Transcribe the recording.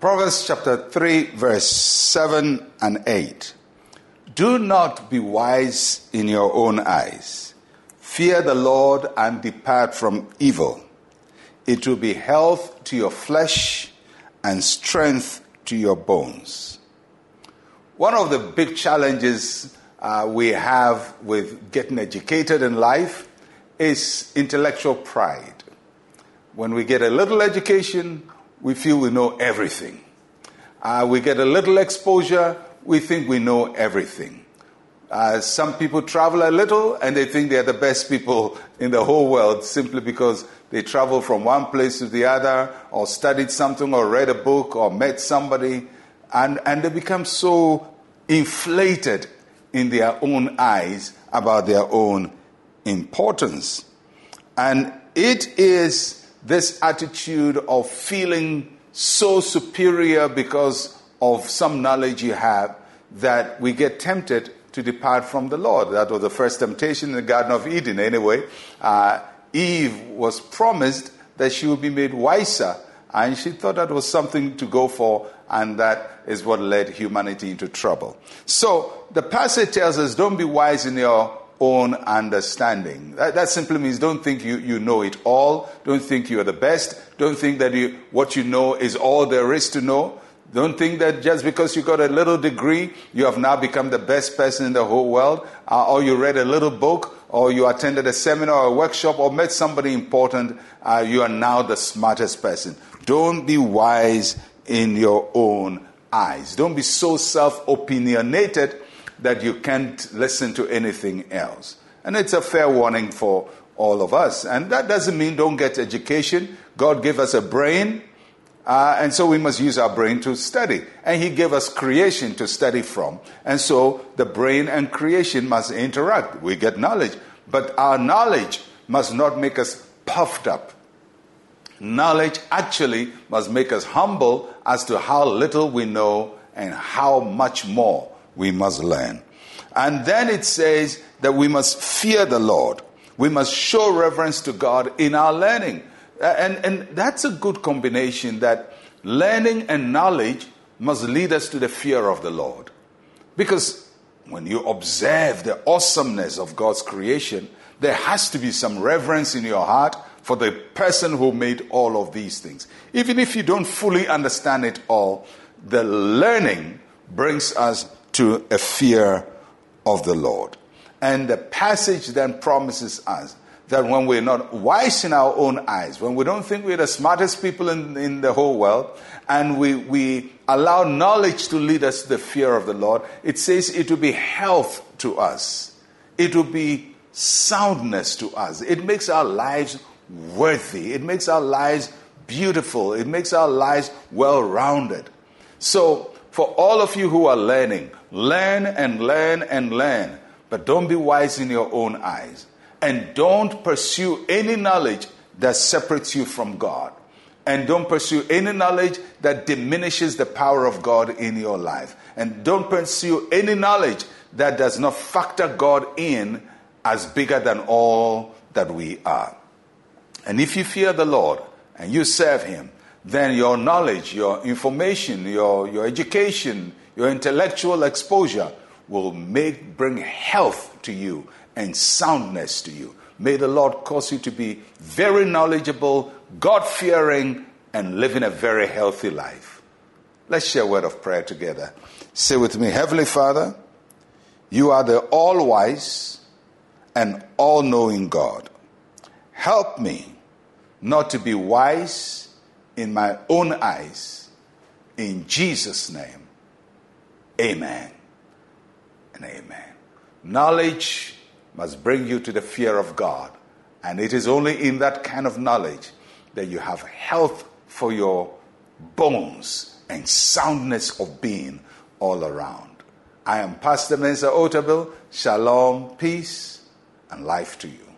Proverbs chapter 3, verse 7 and 8. Do not be wise in your own eyes. Fear the Lord and depart from evil. It will be health to your flesh and strength to your bones. One of the big challenges uh, we have with getting educated in life is intellectual pride. When we get a little education, we feel we know everything. Uh, we get a little exposure, we think we know everything. Uh, some people travel a little and they think they're the best people in the whole world simply because they travel from one place to the other or studied something or read a book or met somebody and, and they become so inflated in their own eyes about their own importance. And it is this attitude of feeling so superior because of some knowledge you have that we get tempted to depart from the Lord. That was the first temptation in the Garden of Eden, anyway. Uh, Eve was promised that she would be made wiser, and she thought that was something to go for, and that is what led humanity into trouble. So the passage tells us don't be wise in your own understanding. That, that, simply means don't think you, you know it all. Don't think you're the best. Don't think that you, what you know is all there is to know. Don't think that just because you got a little degree, you have now become the best person in the whole world, uh, or you read a little book, or you attended a seminar or a workshop, or met somebody important, uh, you are now the smartest person. Don't be wise in your own eyes. Don't be so self opinionated that you can't listen to anything else. And it's a fair warning for all of us. And that doesn't mean don't get education. God gave us a brain. Uh, and so we must use our brain to study. And He gave us creation to study from. And so the brain and creation must interact. We get knowledge. But our knowledge must not make us puffed up. Knowledge actually must make us humble as to how little we know and how much more we must learn. And then it says that we must fear the Lord. We must show reverence to God in our learning. Uh, and, and that's a good combination that learning and knowledge must lead us to the fear of the Lord. Because when you observe the awesomeness of God's creation, there has to be some reverence in your heart for the person who made all of these things. Even if you don't fully understand it all, the learning brings us to a fear of the Lord. And the passage then promises us that when we're not wise in our own eyes, when we don't think we're the smartest people in, in the whole world, and we, we allow knowledge to lead us to the fear of the Lord, it says it will be health to us. It will be soundness to us. It makes our lives worthy. It makes our lives beautiful. It makes our lives well rounded. So, for all of you who are learning, learn and learn and learn, but don't be wise in your own eyes. And don't pursue any knowledge that separates you from God. And don't pursue any knowledge that diminishes the power of God in your life. And don't pursue any knowledge that does not factor God in as bigger than all that we are. And if you fear the Lord and you serve Him, then your knowledge, your information, your, your education, your intellectual exposure will make, bring health to you and soundness to you. May the Lord cause you to be very knowledgeable, God fearing, and living a very healthy life. Let's share a word of prayer together. Say with me, Heavenly Father, you are the all wise and all knowing God. Help me not to be wise in my own eyes. In Jesus' name, amen and amen. Knowledge must bring you to the fear of God. And it is only in that kind of knowledge that you have health for your bones and soundness of being all around. I am Pastor Mensa Otabil. Shalom, peace, and life to you.